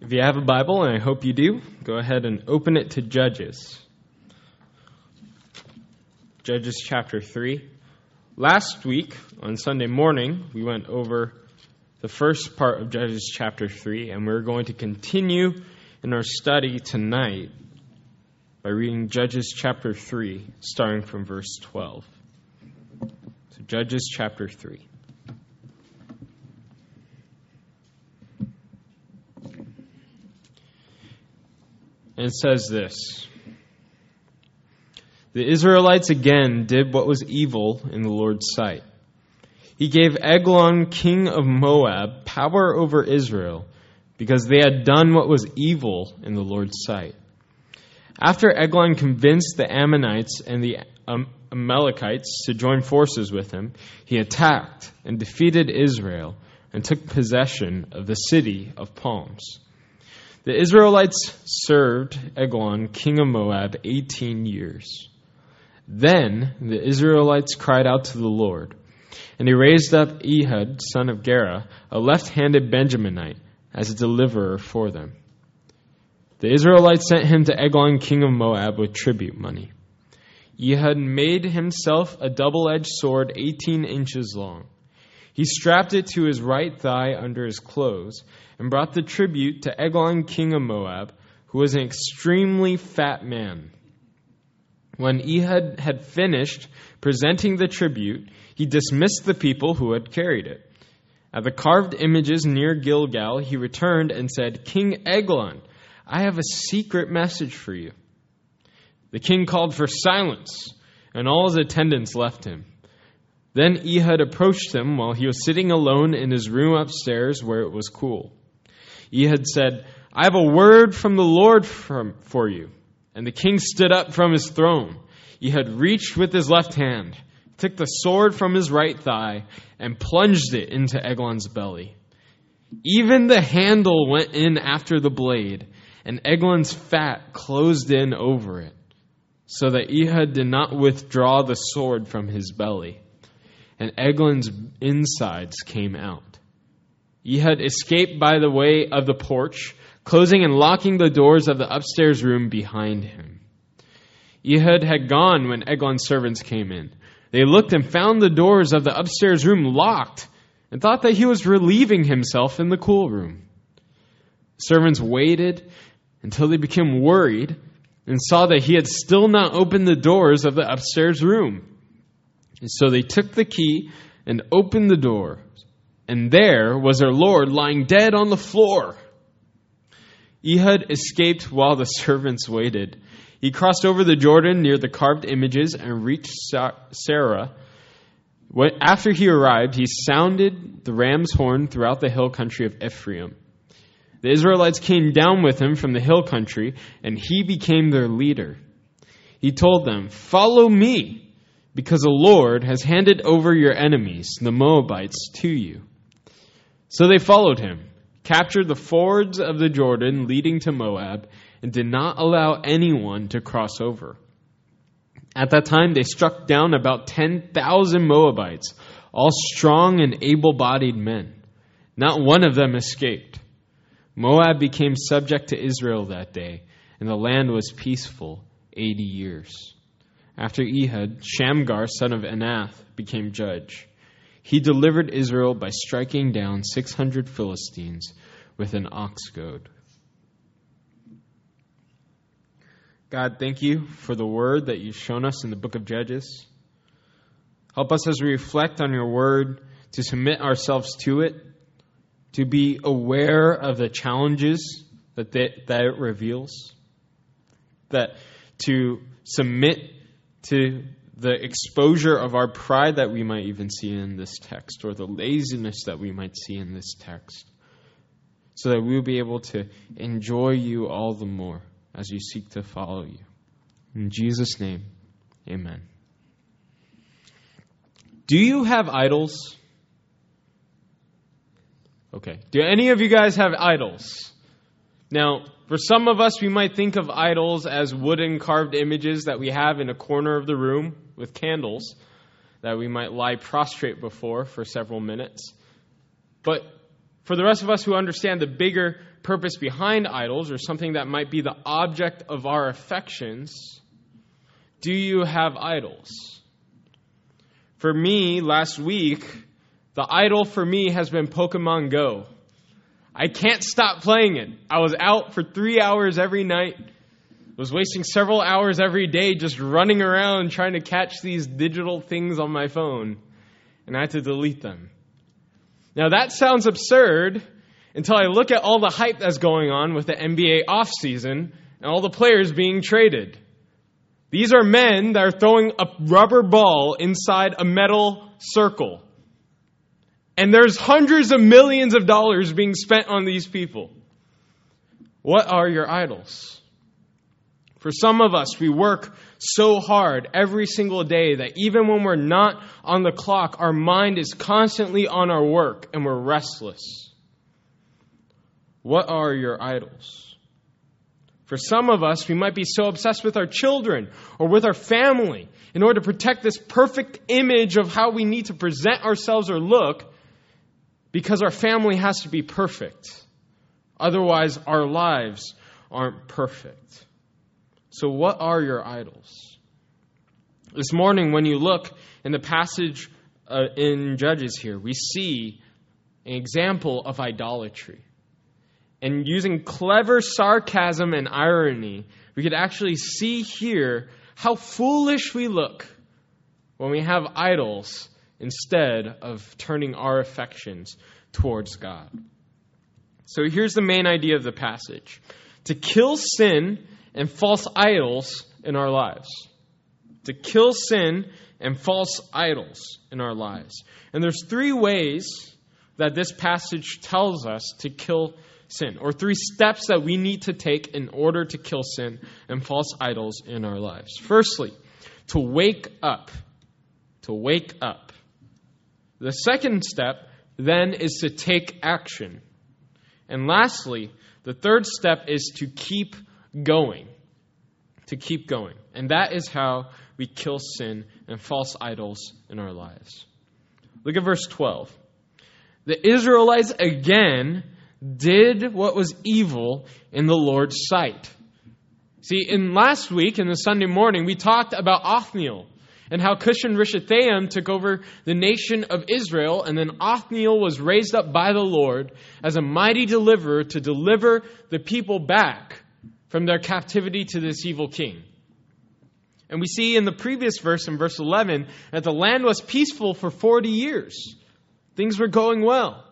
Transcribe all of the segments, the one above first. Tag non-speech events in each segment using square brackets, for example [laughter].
If you have a Bible, and I hope you do, go ahead and open it to Judges. Judges chapter 3. Last week, on Sunday morning, we went over the first part of Judges chapter 3, and we're going to continue in our study tonight by reading Judges chapter 3, starting from verse 12. So, Judges chapter 3. And says this The Israelites again did what was evil in the Lord's sight. He gave Eglon, king of Moab, power over Israel because they had done what was evil in the Lord's sight. After Eglon convinced the Ammonites and the Amalekites to join forces with him, he attacked and defeated Israel and took possession of the city of palms. The Israelites served Eglon, king of Moab, 18 years. Then the Israelites cried out to the Lord, and he raised up Ehud, son of Gera, a left handed Benjaminite, as a deliverer for them. The Israelites sent him to Eglon, king of Moab, with tribute money. Ehud made himself a double edged sword 18 inches long. He strapped it to his right thigh under his clothes and brought the tribute to Eglon, king of Moab, who was an extremely fat man. When Ehud had finished presenting the tribute, he dismissed the people who had carried it. At the carved images near Gilgal, he returned and said, King Eglon, I have a secret message for you. The king called for silence, and all his attendants left him. Then Ehud approached him while he was sitting alone in his room upstairs where it was cool. Ehud said, I have a word from the Lord for you. And the king stood up from his throne. Ehud reached with his left hand, took the sword from his right thigh, and plunged it into Eglon's belly. Even the handle went in after the blade, and Eglon's fat closed in over it, so that Ehud did not withdraw the sword from his belly. And Eglon's insides came out. Ehud escaped by the way of the porch, closing and locking the doors of the upstairs room behind him. Ehud had gone when Eglon's servants came in. They looked and found the doors of the upstairs room locked and thought that he was relieving himself in the cool room. Servants waited until they became worried and saw that he had still not opened the doors of the upstairs room. And so they took the key and opened the door and there was their Lord lying dead on the floor. Ehud escaped while the [laughs] servants waited. He crossed over the Jordan near the carved images and reached Seirah. After he arrived, he sounded the ram's horn throughout the hill country of Ephraim. The Israelites came down with him from the hill country, and he became their leader. He told them, Follow me, because the Lord has handed over your enemies, the Moabites, to you. So they followed him, captured the fords of the Jordan leading to Moab, and did not allow anyone to cross over. At that time, they struck down about 10,000 Moabites, all strong and able bodied men. Not one of them escaped. Moab became subject to Israel that day, and the land was peaceful 80 years. After Ehud, Shamgar, son of Anath, became judge. He delivered Israel by striking down 600 Philistines with an ox goad. God, thank you for the word that you've shown us in the book of Judges. Help us as we reflect on your word to submit ourselves to it, to be aware of the challenges that, that it reveals, that to submit to the exposure of our pride that we might even see in this text, or the laziness that we might see in this text, so that we'll be able to enjoy you all the more as you seek to follow you. In Jesus' name, amen. Do you have idols? Okay. Do any of you guys have idols? Now, for some of us, we might think of idols as wooden carved images that we have in a corner of the room with candles that we might lie prostrate before for several minutes. But for the rest of us who understand the bigger purpose behind idols or something that might be the object of our affections, do you have idols? For me, last week, the idol for me has been Pokemon Go. I can't stop playing it. I was out for three hours every night, was wasting several hours every day just running around trying to catch these digital things on my phone, and I had to delete them. Now that sounds absurd until I look at all the hype that's going on with the NBA offseason and all the players being traded. These are men that are throwing a rubber ball inside a metal circle. And there's hundreds of millions of dollars being spent on these people. What are your idols? For some of us, we work so hard every single day that even when we're not on the clock, our mind is constantly on our work and we're restless. What are your idols? For some of us, we might be so obsessed with our children or with our family in order to protect this perfect image of how we need to present ourselves or look because our family has to be perfect. Otherwise, our lives aren't perfect. So, what are your idols? This morning, when you look in the passage uh, in Judges here, we see an example of idolatry. And using clever sarcasm and irony, we could actually see here how foolish we look when we have idols instead of turning our affections towards God. So here's the main idea of the passage to kill sin and false idols in our lives. To kill sin and false idols in our lives. And there's three ways that this passage tells us to kill sin, or three steps that we need to take in order to kill sin and false idols in our lives. Firstly, to wake up. To wake up. The second step then is to take action. And lastly, the third step is to keep going. To keep going. And that is how we kill sin and false idols in our lives. Look at verse 12. The Israelites again did what was evil in the Lord's sight. See, in last week, in the Sunday morning, we talked about Othniel and how Cushan Rishathaim took over the nation of Israel, and then Othniel was raised up by the Lord as a mighty deliverer to deliver the people back from their captivity to this evil king. And we see in the previous verse, in verse 11, that the land was peaceful for 40 years. Things were going well.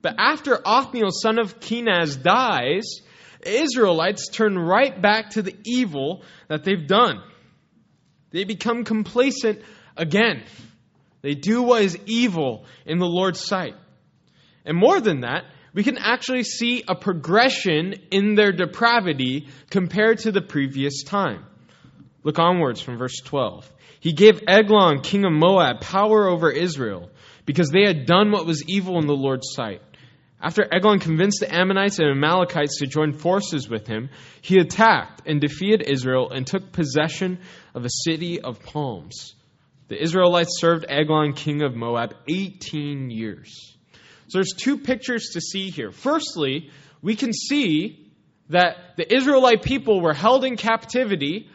But after Othniel, son of Kenaz, dies, Israelites turn right back to the evil that they've done. They become complacent again. They do what is evil in the Lord's sight. And more than that, we can actually see a progression in their depravity compared to the previous time. Look onwards from verse 12. He gave Eglon, king of Moab, power over Israel because they had done what was evil in the Lord's sight. After Eglon convinced the Ammonites and Amalekites to join forces with him, he attacked and defeated Israel and took possession of a city of palms. The Israelites served Eglon, king of Moab, 18 years. So there's two pictures to see here. Firstly, we can see that the Israelite people were held in captivity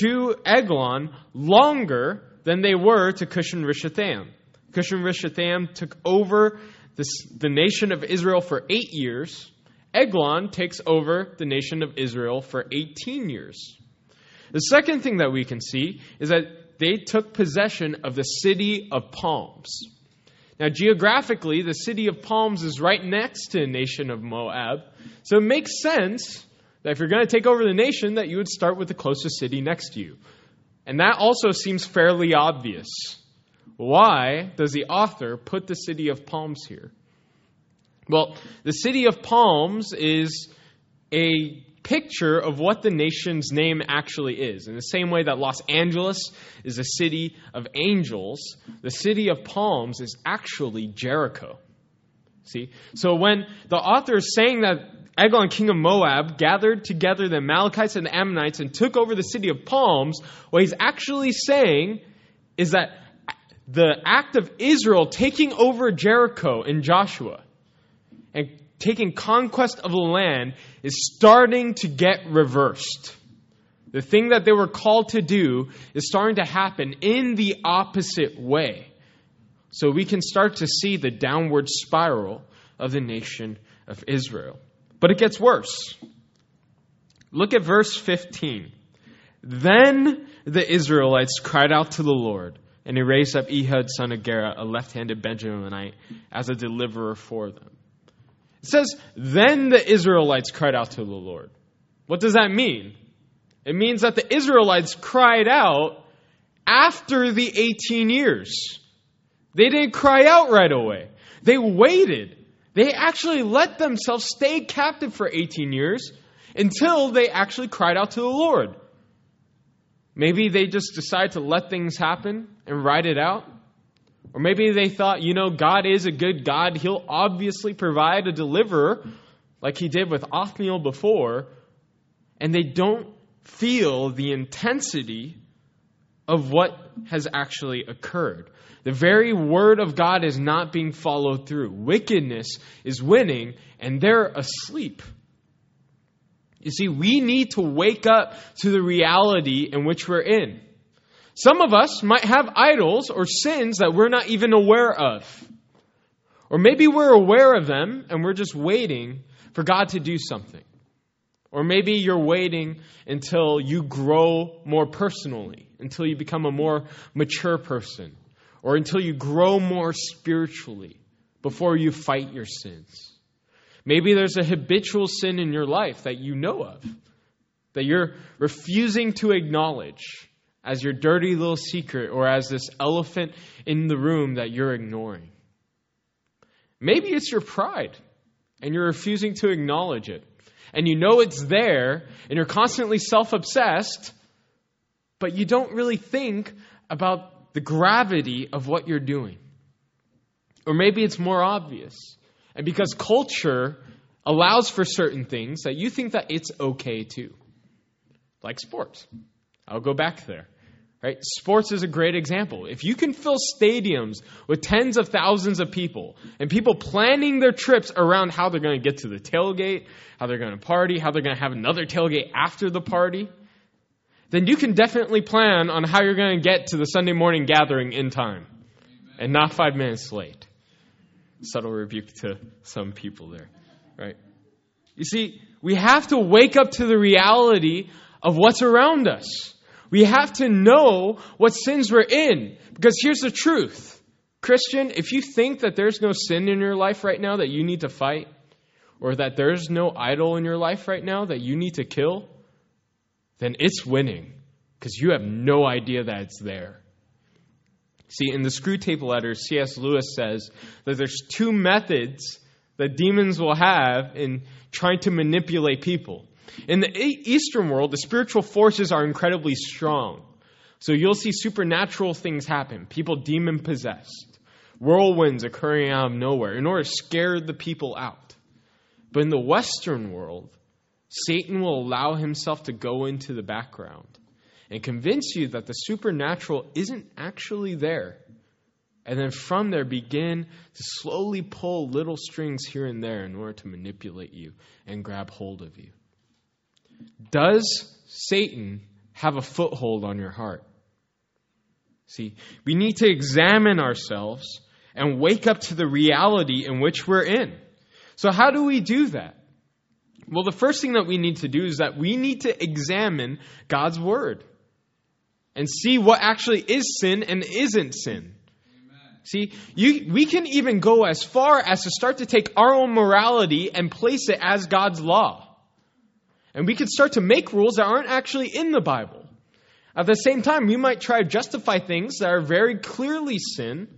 to Eglon longer than they were to Cushan Rishathaim. Cushan Rishathaim took over this, the nation of Israel for eight years. Eglon takes over the nation of Israel for 18 years. The second thing that we can see is that they took possession of the city of palms. Now, geographically, the city of palms is right next to the nation of Moab. So it makes sense that if you're going to take over the nation, that you would start with the closest city next to you. And that also seems fairly obvious. Why does the author put the city of palms here? Well, the city of palms is a picture of what the nation's name actually is. In the same way that Los Angeles is a city of angels, the city of palms is actually Jericho. See? So when the author is saying that Eglon, king of Moab, gathered together the Amalekites and the Ammonites and took over the city of palms, what he's actually saying is that the act of Israel taking over Jericho in Joshua and taking conquest of the land is starting to get reversed. The thing that they were called to do is starting to happen in the opposite way. So we can start to see the downward spiral of the nation of Israel. But it gets worse. Look at verse 15. Then the Israelites cried out to the Lord, and he raised up Ehud, son of Gera, a left handed Benjaminite, as a deliverer for them. It says, Then the Israelites cried out to the Lord. What does that mean? It means that the Israelites cried out after the 18 years. They didn't cry out right away. They waited. They actually let themselves stay captive for 18 years until they actually cried out to the Lord. Maybe they just decide to let things happen and ride it out. Or maybe they thought, you know, God is a good God. He'll obviously provide a deliverer like he did with Othniel before. And they don't feel the intensity of what has actually occurred. The very word of God is not being followed through. Wickedness is winning, and they're asleep. You see, we need to wake up to the reality in which we're in. Some of us might have idols or sins that we're not even aware of. Or maybe we're aware of them and we're just waiting for God to do something. Or maybe you're waiting until you grow more personally, until you become a more mature person, or until you grow more spiritually before you fight your sins. Maybe there's a habitual sin in your life that you know of, that you're refusing to acknowledge as your dirty little secret or as this elephant in the room that you're ignoring. Maybe it's your pride and you're refusing to acknowledge it. And you know it's there and you're constantly self obsessed, but you don't really think about the gravity of what you're doing. Or maybe it's more obvious. And because culture allows for certain things that you think that it's okay to. Like sports. I'll go back there. Right? Sports is a great example. If you can fill stadiums with tens of thousands of people and people planning their trips around how they're going to get to the tailgate, how they're going to party, how they're going to have another tailgate after the party, then you can definitely plan on how you're going to get to the Sunday morning gathering in time and not five minutes late subtle rebuke to some people there, right? You see, we have to wake up to the reality of what's around us. We have to know what sins we're in. Because here's the truth Christian, if you think that there's no sin in your life right now that you need to fight, or that there's no idol in your life right now that you need to kill, then it's winning because you have no idea that it's there. See, in the Screw Screwtape letters, C.S. Lewis says that there's two methods that demons will have in trying to manipulate people. In the Eastern world, the spiritual forces are incredibly strong. So you'll see supernatural things happen, people demon possessed, whirlwinds occurring out of nowhere in order to scare the people out. But in the Western world, Satan will allow himself to go into the background and convince you that the supernatural isn't actually there. And then from there, begin to slowly pull little strings here and there in order to manipulate you and grab hold of you. Does Satan have a foothold on your heart? See, we need to examine ourselves and wake up to the reality in which we're in. So, how do we do that? Well, the first thing that we need to do is that we need to examine God's Word and see what actually is sin and isn't sin. See, you, we can even go as far as to start to take our own morality and place it as God's law. And we could start to make rules that aren't actually in the Bible. At the same time, we might try to justify things that are very clearly sin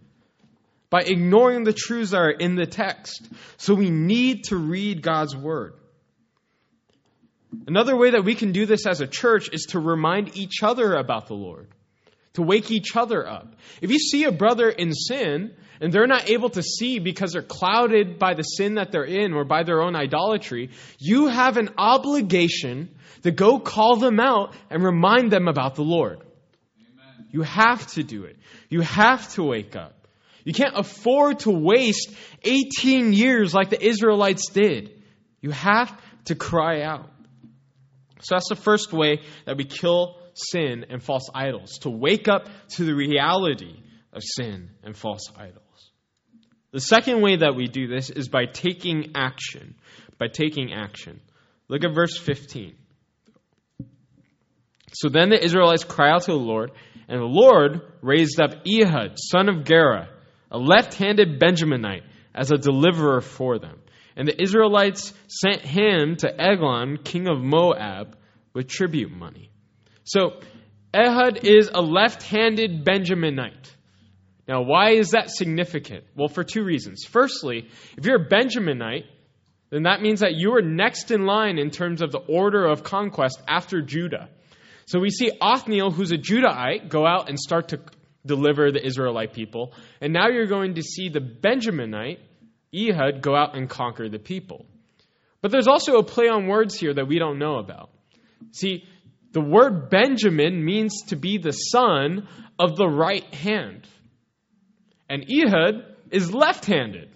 by ignoring the truths that are in the text. So we need to read God's Word. Another way that we can do this as a church is to remind each other about the Lord, to wake each other up. If you see a brother in sin and they're not able to see because they're clouded by the sin that they're in or by their own idolatry, you have an obligation to go call them out and remind them about the Lord. Amen. You have to do it. You have to wake up. You can't afford to waste 18 years like the Israelites did. You have to cry out. So that's the first way that we kill sin and false idols, to wake up to the reality of sin and false idols. The second way that we do this is by taking action. By taking action. Look at verse 15. So then the Israelites cry out to the Lord, and the Lord raised up Ehud, son of Gera, a left handed Benjaminite, as a deliverer for them. And the Israelites sent him to Eglon, king of Moab, with tribute money. So Ehud is a left handed Benjaminite. Now, why is that significant? Well, for two reasons. Firstly, if you're a Benjaminite, then that means that you are next in line in terms of the order of conquest after Judah. So we see Othniel, who's a Judahite, go out and start to deliver the Israelite people. And now you're going to see the Benjaminite, Ehud, go out and conquer the people. But there's also a play on words here that we don't know about. See, the word Benjamin means to be the son of the right hand. And Ehud is left handed.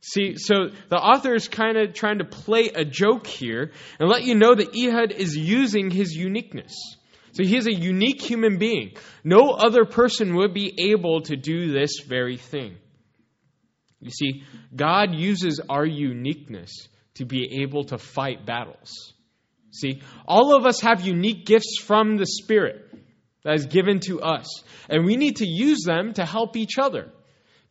See, so the author is kind of trying to play a joke here and let you know that Ehud is using his uniqueness. So he is a unique human being. No other person would be able to do this very thing. You see, God uses our uniqueness to be able to fight battles. See, all of us have unique gifts from the Spirit that is given to us, and we need to use them to help each other.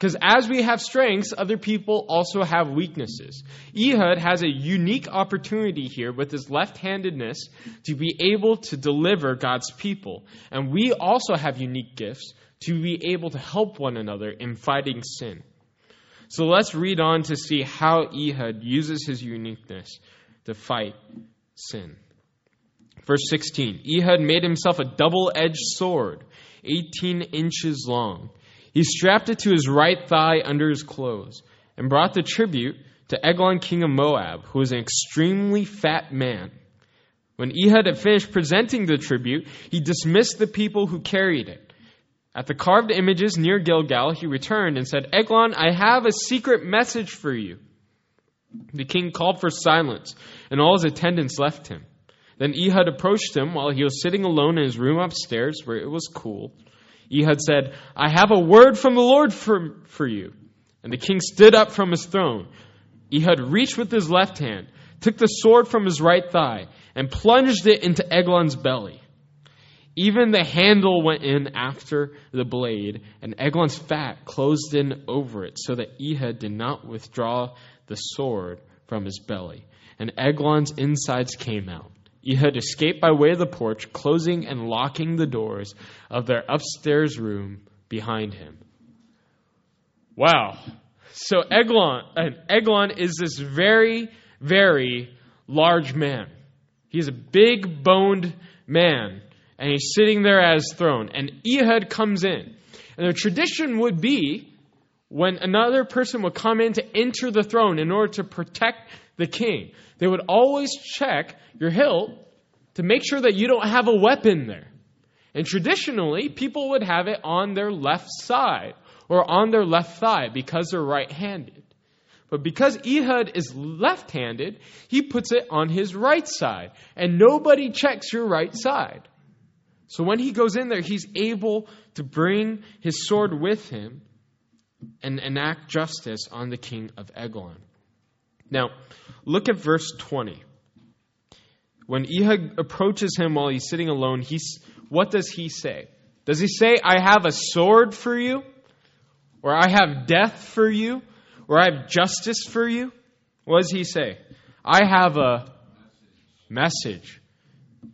Because as we have strengths, other people also have weaknesses. Ehud has a unique opportunity here with his left handedness to be able to deliver God's people. And we also have unique gifts to be able to help one another in fighting sin. So let's read on to see how Ehud uses his uniqueness to fight sin. Verse 16 Ehud made himself a double edged sword, 18 inches long he strapped it to his right thigh under his clothes and brought the tribute to Eglon, king of Moab, who was an extremely fat man. When Ehud had finished presenting the tribute, he dismissed the people who carried it. At the carved images near Gilgal, he returned and said, Eglon, I have a secret message for you. The king called for silence, and all his attendants left him. Then Ehud approached him while he was sitting alone in his room upstairs, where it was cool. Ehud said, I have a word from the Lord for, for you. And the king stood up from his throne. Ehud reached with his left hand, took the sword from his right thigh, and plunged it into Eglon's belly. Even the handle went in after the blade, and Eglon's fat closed in over it, so that Ehud did not withdraw the sword from his belly. And Eglon's insides came out. Ehud escaped by way of the porch, closing and locking the doors of their upstairs room behind him. Wow. So Eglon, and Eglon is this very, very large man. He's a big boned man, and he's sitting there as throne. And Ehud comes in. And the tradition would be when another person would come in to enter the throne in order to protect the king, they would always check your hilt to make sure that you don't have a weapon there. And traditionally, people would have it on their left side or on their left thigh because they're right handed. But because Ehud is left handed, he puts it on his right side. And nobody checks your right side. So when he goes in there, he's able to bring his sword with him and enact justice on the king of Eglon. Now, look at verse 20. When Ehud approaches him while he's sitting alone, he's, what does he say? Does he say, I have a sword for you? Or I have death for you? Or I have justice for you? What does he say? I have a message.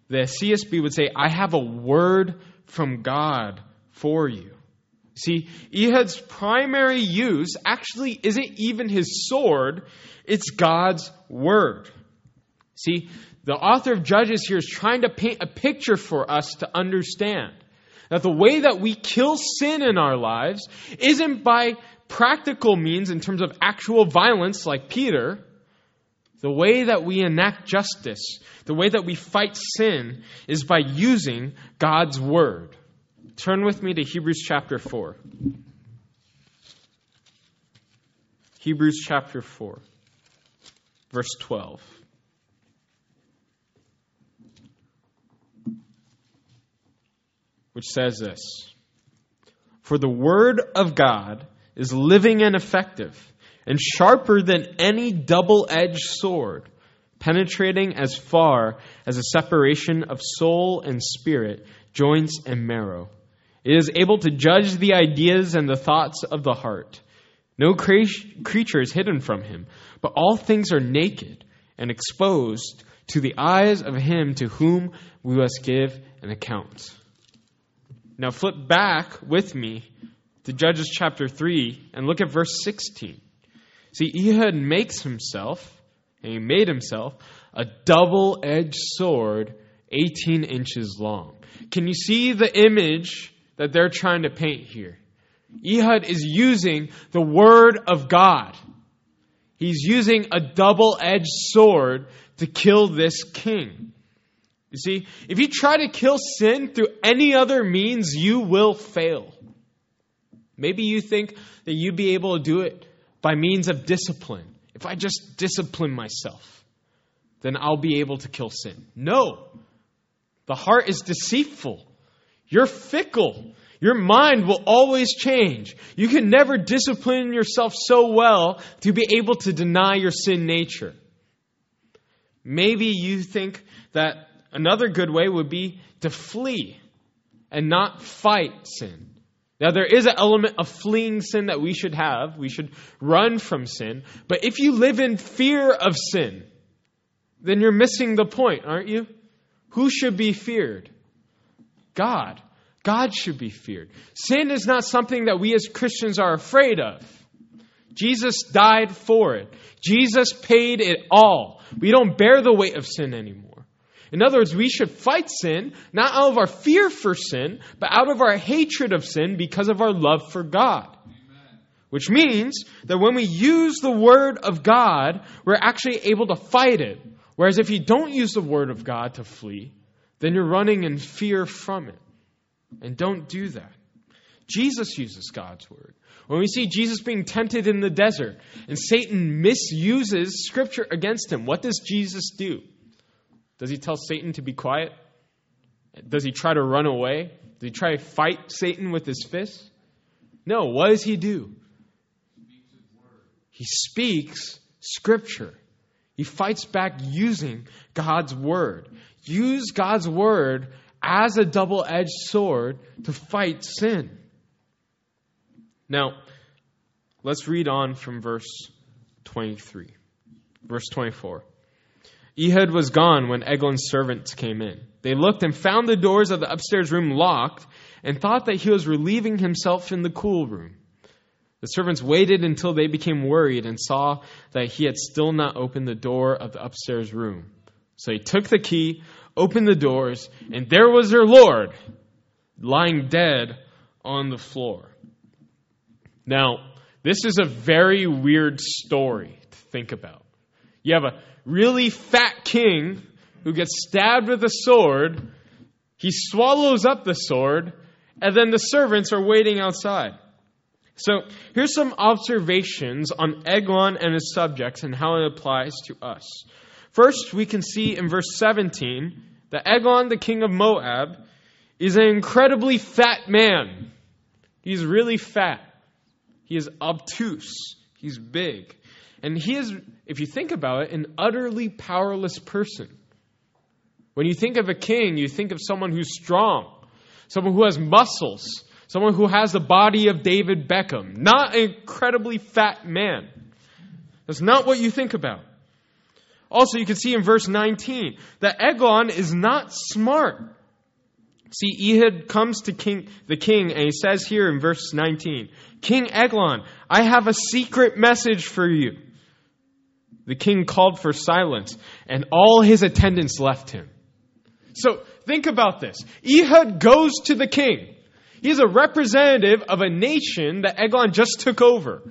The CSB would say, I have a word from God for you. See, Ehud's primary use actually isn't even his sword, it's God's word. See, the author of Judges here is trying to paint a picture for us to understand that the way that we kill sin in our lives isn't by practical means in terms of actual violence like Peter. The way that we enact justice, the way that we fight sin, is by using God's Word. Turn with me to Hebrews chapter 4. Hebrews chapter 4, verse 12. Which says this For the word of God is living and effective, and sharper than any double edged sword, penetrating as far as a separation of soul and spirit, joints and marrow. It is able to judge the ideas and the thoughts of the heart. No cre- creature is hidden from him, but all things are naked and exposed to the eyes of him to whom we must give an account. Now flip back with me to Judges chapter 3 and look at verse 16. See, Ehud makes himself, and he made himself, a double edged sword 18 inches long. Can you see the image that they're trying to paint here? Ehud is using the Word of God. He's using a double edged sword to kill this king. You see, if you try to kill sin through any other means, you will fail. Maybe you think that you'd be able to do it by means of discipline. If I just discipline myself, then I'll be able to kill sin. No. The heart is deceitful. You're fickle. Your mind will always change. You can never discipline yourself so well to be able to deny your sin nature. Maybe you think that another good way would be to flee and not fight sin. Now, there is an element of fleeing sin that we should have. We should run from sin. But if you live in fear of sin, then you're missing the point, aren't you? Who should be feared? God. God should be feared. Sin is not something that we as Christians are afraid of. Jesus died for it. Jesus paid it all. We don't bear the weight of sin anymore. In other words, we should fight sin, not out of our fear for sin, but out of our hatred of sin because of our love for God. Amen. Which means that when we use the Word of God, we're actually able to fight it. Whereas if you don't use the Word of God to flee, then you're running in fear from it. And don't do that. Jesus uses God's Word. When we see Jesus being tempted in the desert and Satan misuses Scripture against him, what does Jesus do? Does he tell Satan to be quiet? Does he try to run away? Does he try to fight Satan with his fists? No. What does he do? He speaks Scripture. He fights back using God's Word. Use God's Word as a double edged sword to fight sin. Now, let's read on from verse 23. Verse 24. Ehud was gone when Eglon's servants came in. They looked and found the doors of the upstairs room locked and thought that he was relieving himself in the cool room. The servants waited until they became worried and saw that he had still not opened the door of the upstairs room. So he took the key, opened the doors, and there was their Lord lying dead on the floor. Now, this is a very weird story to think about. You have a really fat king who gets stabbed with a sword. He swallows up the sword, and then the servants are waiting outside. So here's some observations on Eglon and his subjects and how it applies to us. First, we can see in verse 17 that Eglon, the king of Moab, is an incredibly fat man. He's really fat. He is obtuse. He's big. And he is, if you think about it, an utterly powerless person. When you think of a king, you think of someone who's strong, someone who has muscles, someone who has the body of David Beckham, not an incredibly fat man. That's not what you think about. Also, you can see in verse 19 that Eglon is not smart. See, Ehud comes to king, the king and he says here in verse 19, King Eglon, I have a secret message for you. The king called for silence and all his attendants left him. So think about this. Ehud goes to the king. He's a representative of a nation that Eglon just took over.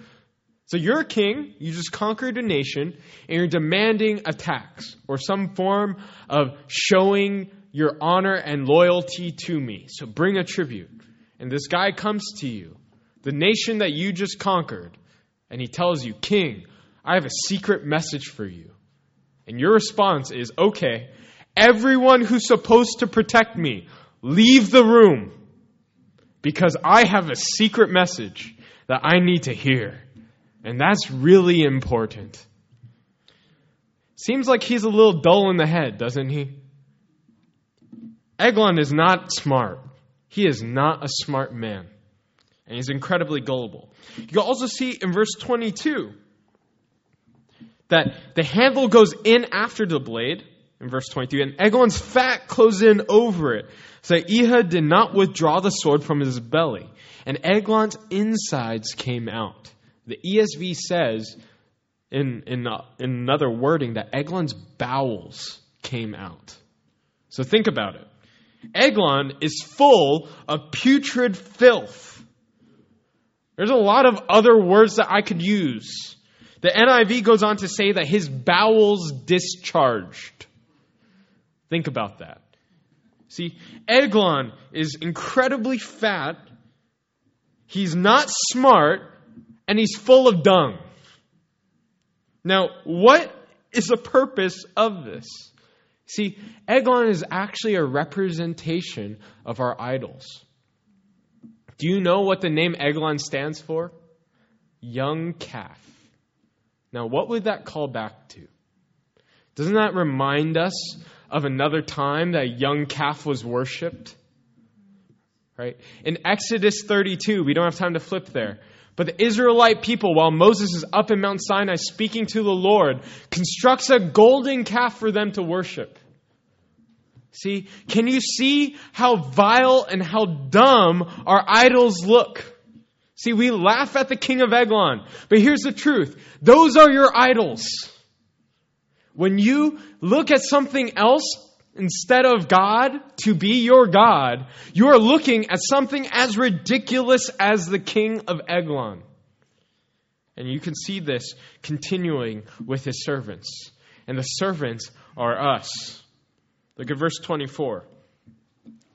So you're a king, you just conquered a nation, and you're demanding a tax or some form of showing your honor and loyalty to me. So bring a tribute. And this guy comes to you, the nation that you just conquered, and he tells you, King, I have a secret message for you. And your response is, okay, everyone who's supposed to protect me, leave the room because I have a secret message that I need to hear. And that's really important. Seems like he's a little dull in the head, doesn't he? Eglon is not smart. He is not a smart man. And he's incredibly gullible. You can also see in verse 22 that the handle goes in after the blade, in verse 23, and Eglon's fat closes in over it. So Ehud did not withdraw the sword from his belly, and Eglon's insides came out. The ESV says in, in, uh, in another wording that Eglon's bowels came out. So think about it. Eglon is full of putrid filth. There's a lot of other words that I could use. The NIV goes on to say that his bowels discharged. Think about that. See, Eglon is incredibly fat, he's not smart, and he's full of dung. Now, what is the purpose of this? See, Eglon is actually a representation of our idols. Do you know what the name Eglon stands for? Young calf. Now, what would that call back to? Doesn't that remind us of another time that a young calf was worshipped? Right? In Exodus 32, we don't have time to flip there. But the Israelite people, while Moses is up in Mount Sinai speaking to the Lord, constructs a golden calf for them to worship. See, can you see how vile and how dumb our idols look? See, we laugh at the king of Eglon, but here's the truth. Those are your idols. When you look at something else instead of God to be your God, you are looking at something as ridiculous as the king of Eglon. And you can see this continuing with his servants. And the servants are us. Look at verse 24.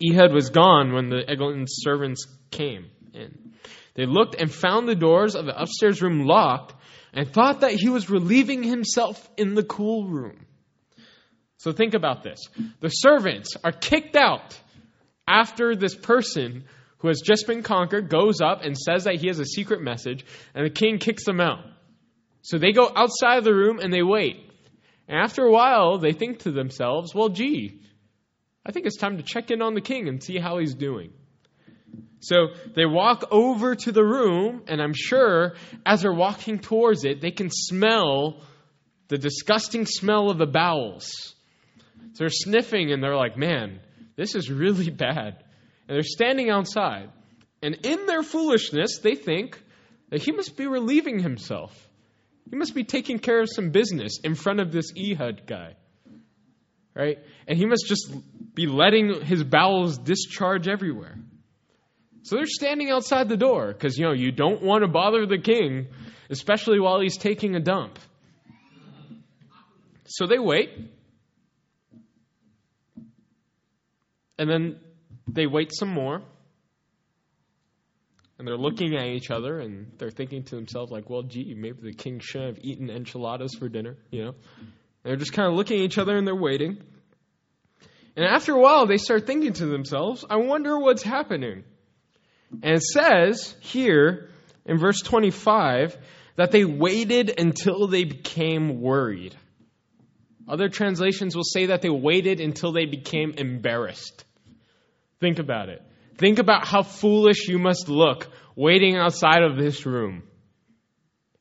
Ehud was gone when the Eglon servants came in. They looked and found the doors of the upstairs room locked and thought that he was relieving himself in the cool room. So think about this. The servants are kicked out after this person who has just been conquered goes up and says that he has a secret message, and the king kicks them out. So they go outside of the room and they wait. And after a while, they think to themselves, well, gee, I think it's time to check in on the king and see how he's doing. So they walk over to the room, and I'm sure as they're walking towards it, they can smell the disgusting smell of the bowels So they're sniffing and they're like, man, this is really [laughs] bad. And they're standing outside. And in their foolishness, they think that he must be relieving himself. He must be taking care of some business in front of this Ehud guy. Right? And he must just be letting his bowels discharge everywhere. So they're standing outside the door because, you know, you don't want to bother the king, especially while he's taking a dump. So they wait. And then they wait some more. And they're looking at each other and they're thinking to themselves, like, well, gee, maybe the king shouldn't have eaten enchiladas for dinner, you know? And they're just kind of looking at each other and they're waiting. And after a while, they start thinking to themselves, I wonder what's happening. And it says here in verse 25 that they waited until they became worried. Other translations will say that they waited until they became embarrassed. Think about it. Think about how foolish you must look waiting outside of this room.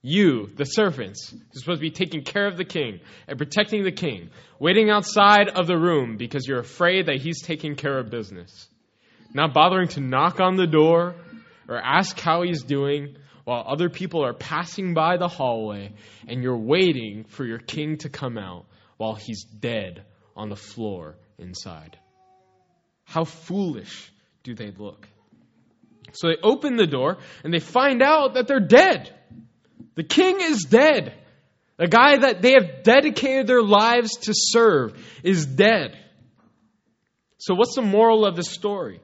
You, the servants, you're supposed to be taking care of the king and protecting the king, waiting outside of the room because you're afraid that he's taking care of business. Not bothering to knock on the door or ask how he's doing while other people are passing by the hallway and you're waiting for your king to come out while he's dead on the floor inside. How foolish do they look? So they open the door and they find out that they're dead. The king is dead. The guy that they have dedicated their lives to serve is dead. So, what's the moral of the story?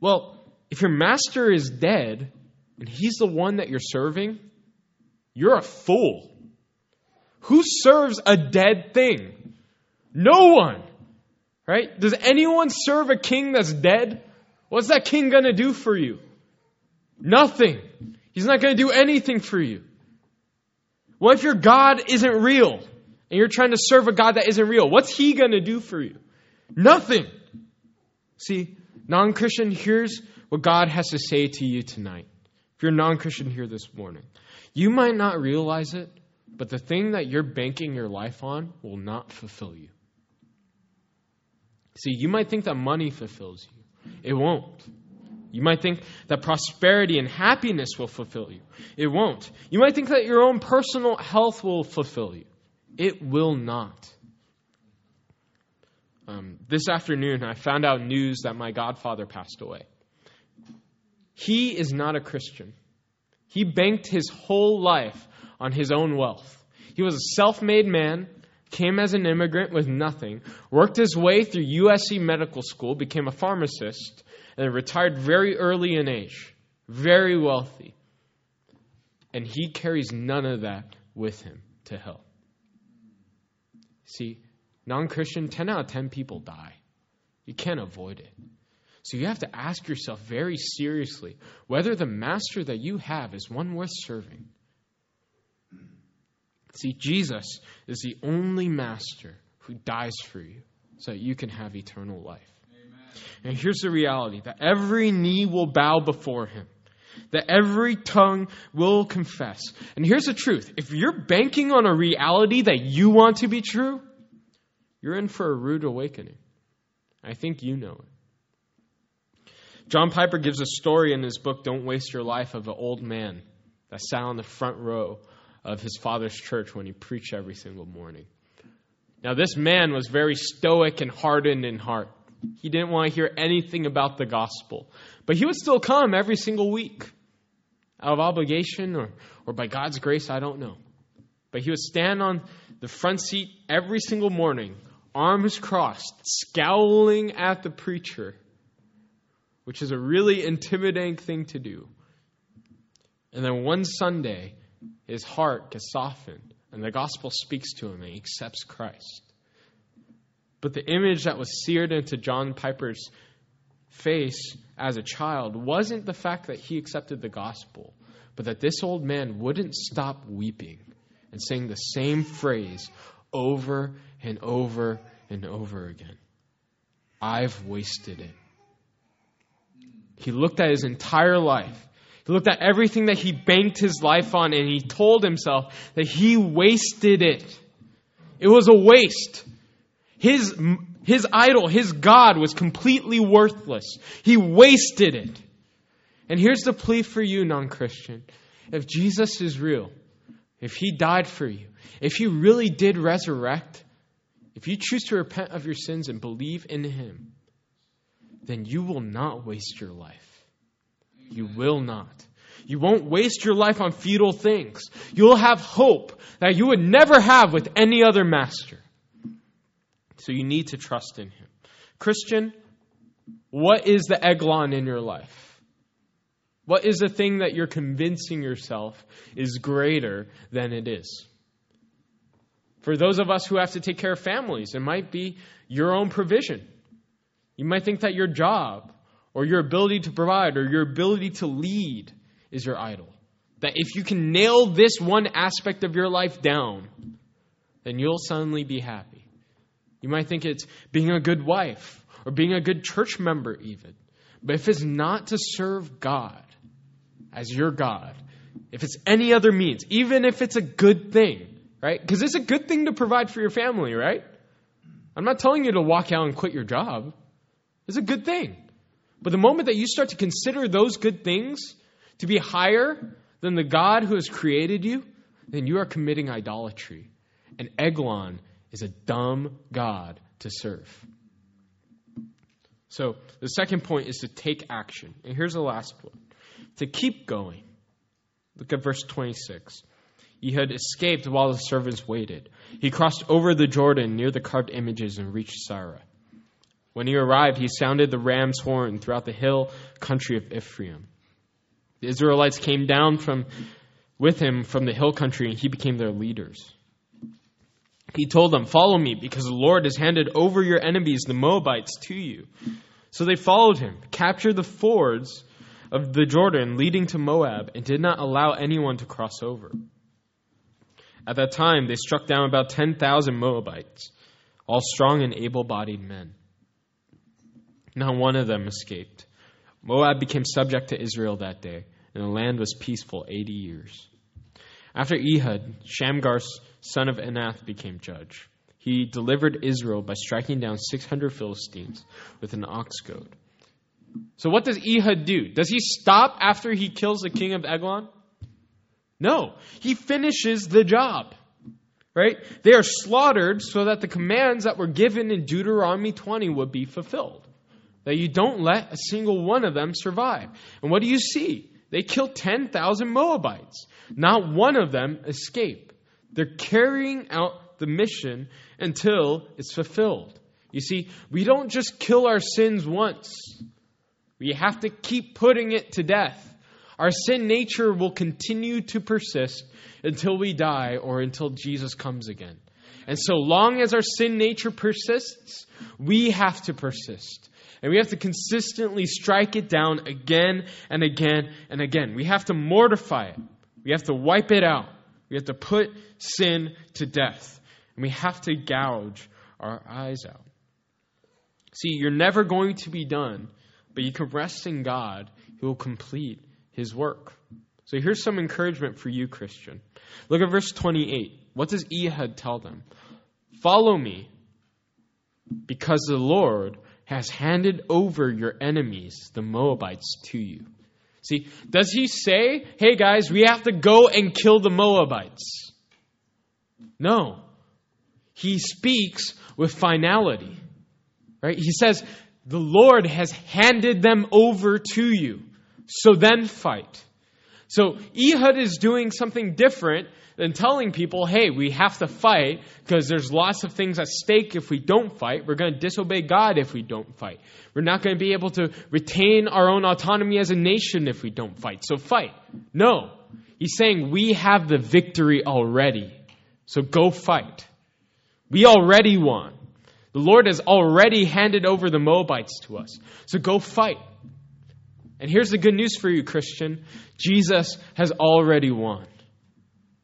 Well, if your master is dead and he's the one that you're serving, You're a fool. Who serves a dead thing? No one. Right? Does anyone serve a king that's dead? What's that king going to do for you? Nothing. He's not going to do anything for you. What if your God isn't real and you're trying to serve a God that isn't real? What's he going to do for you? Nothing. See, non Christian, here's what God has to say to you tonight. If you're a non Christian here this morning, you might not realize it, but the thing that you're banking your life on will not fulfill you. See, you might think that money fulfills you, it won't. You might think that prosperity and happiness will fulfill you. It won't. You might think that your own personal health will fulfill you. It will not. Um, this afternoon, I found out news that my godfather passed away. He is not a Christian. He banked his whole life on his own wealth. He was a self made man, came as an immigrant with nothing, worked his way through USC Medical School, became a pharmacist, and retired very early in age. Very wealthy. And he carries none of that with him to hell. See, non Christian, 10 out of 10 people die. You can't avoid it. So you have to ask yourself very seriously whether the master that you have is one worth serving. See, Jesus is the only master who dies for you so that you can have eternal life. Amen. And here's the reality that every knee will bow before him that every tongue will confess. And here's the truth if you're banking on a reality that you want to be true, you're in for a rude awakening. I think you know it. John Piper gives a story in his book, Don't Waste Your Life, of an old man that sat on the front row of his father's church when he preached every single morning. Now, this man was very stoic and hardened in heart. He didn't want to hear anything about the gospel. But he would still come every single week out of obligation or, or by God's grace, I don't know. But he would stand on the front seat every single morning, arms crossed, scowling at the preacher, which is a really intimidating thing to do. And then one Sunday, his heart gets softened, and the gospel speaks to him, and he accepts Christ. But the image that was seared into John Piper's face as a child wasn't the fact that he accepted the gospel, but that this old man wouldn't stop weeping and saying the same phrase over and over and over again I've wasted it. He looked at his entire life. He looked at everything that he banked his life on and he told himself that he wasted it. It was a waste. His, his idol, his God was completely worthless. He wasted it. And here's the plea for you, non Christian. If Jesus is real, if he died for you, if he really did resurrect, if you choose to repent of your sins and believe in him, then you will not waste your life. You will not. You won't waste your life on futile things. You'll have hope that you would never have with any other master. So you need to trust in him. Christian, what is the eglon in your life? What is the thing that you're convincing yourself is greater than it is? For those of us who have to take care of families, it might be your own provision. You might think that your job or your ability to provide or your ability to lead is your idol. That if you can nail this one aspect of your life down, then you'll suddenly be happy. You might think it's being a good wife or being a good church member, even. But if it's not to serve God, as your God, if it's any other means, even if it's a good thing, right? Because it's a good thing to provide for your family, right? I'm not telling you to walk out and quit your job. It's a good thing. But the moment that you start to consider those good things to be higher than the God who has created you, then you are committing idolatry. And Eglon is a dumb God to serve. So the second point is to take action. And here's the last one to keep going. Look at verse 26. He had escaped while the servants waited. He crossed over the Jordan near the carved images and reached Seirah. When he arrived, he sounded the ram's horn throughout the hill country of Ephraim. The Israelites came down from with him from the hill country, and he became their leaders. He told them, Follow me, because the Lord has handed over your enemies, the Moabites, to you. So they followed him, captured the fords of the Jordan leading to Moab, and did not allow anyone to cross over. At that time, they struck down about 10,000 Moabites, all strong and able bodied men. Not one of them escaped. Moab became subject to Israel that day, and the land was peaceful 80 years. After Ehud, Shamgar, son of Anath, became judge. He delivered Israel by striking down 600 Philistines with an ox goad. So, what does Ehud do? Does he stop after he kills the king of Eglon? No, he finishes the job. Right? They are slaughtered so that the commands that were given in Deuteronomy 20 would be fulfilled. That you don't let a single one of them survive. And what do you see? They kill 10,000 Moabites. Not one of them escape. They're carrying out the mission until it's fulfilled. You see, we don't just kill our sins once. We have to keep putting it to death. Our sin nature will continue to persist until we die or until Jesus comes again. And so long as our sin nature persists, we have to persist. And we have to consistently strike it down again and again and again. We have to mortify it. We have to wipe it out. We have to put sin to death. And we have to gouge our eyes out. See, you're never going to be done, but you can rest in God who will complete his work. So here's some encouragement for you, Christian. Look at verse 28. What does Ehud tell them? Follow me, because the Lord has handed over your enemies, the Moabites, to you. See, does he say, hey guys, we have to go and kill the Moabites? No. He speaks with finality. Right? He says, the Lord has handed them over to you. So then fight. So Ehud is doing something different than telling people, hey, we have to fight because there's lots of things at stake if we don't fight. We're going to disobey God if we don't fight. We're not going to be able to retain our own autonomy as a nation if we don't fight. So fight. No. He's saying we have the victory already. So go fight. We already won. The Lord has already handed over the Moabites to us. So go fight. And here's the good news for you, Christian Jesus has already won.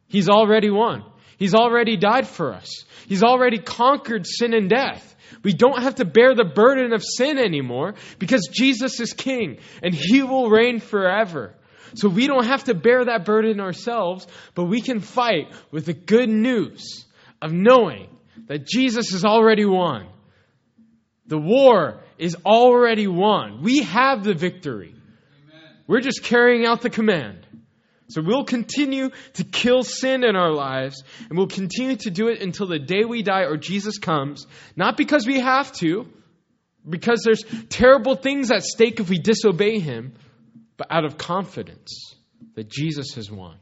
He's already won. He's already died for us. He's already conquered sin and death. We don't have to bear the burden of sin anymore because Jesus is king and he will reign forever. So we don't have to bear that burden ourselves, but we can fight with the good news of knowing that Jesus has already won. The war is already won. We have the victory. We're just carrying out the command. So we'll continue to kill sin in our lives, and we'll continue to do it until the day we die or Jesus comes, not because we have to, because there's terrible things at stake if we disobey Him, but out of confidence that Jesus has won,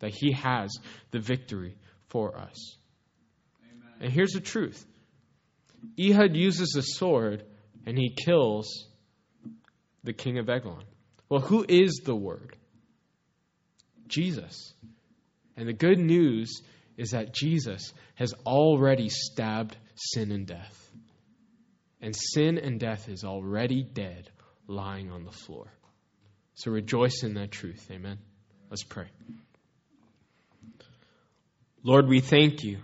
that He has the victory for us. And here's the truth Ehud uses a sword, and he kills the king of Eglon. Well, who is the Word? Jesus. And the good news is that Jesus has already stabbed sin and death. And sin and death is already dead, lying on the floor. So rejoice in that truth. Amen. Let's pray. Lord, we thank you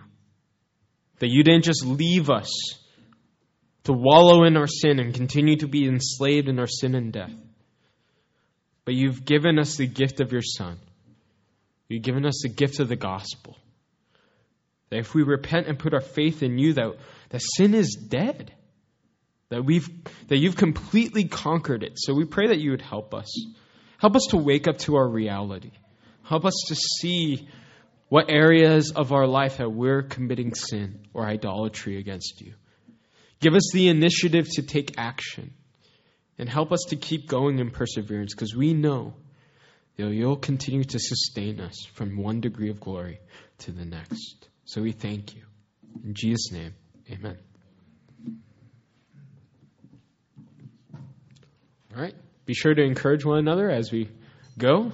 that you didn't just leave us to wallow in our sin and continue to be enslaved in our sin and death but you've given us the gift of your Son. You've given us the gift of the gospel. That if we repent and put our faith in you, that, that sin is dead. That we've that you've completely conquered it. So we pray that you would help us. Help us to wake up to our reality. Help us to see what areas of our life that we're committing sin or idolatry against you. Give us the initiative to take action. And help us to keep going in perseverance because we know that you'll continue to sustain us from one degree of glory to the next. So we thank you. In Jesus' name, amen. All right. Be sure to encourage one another as we go.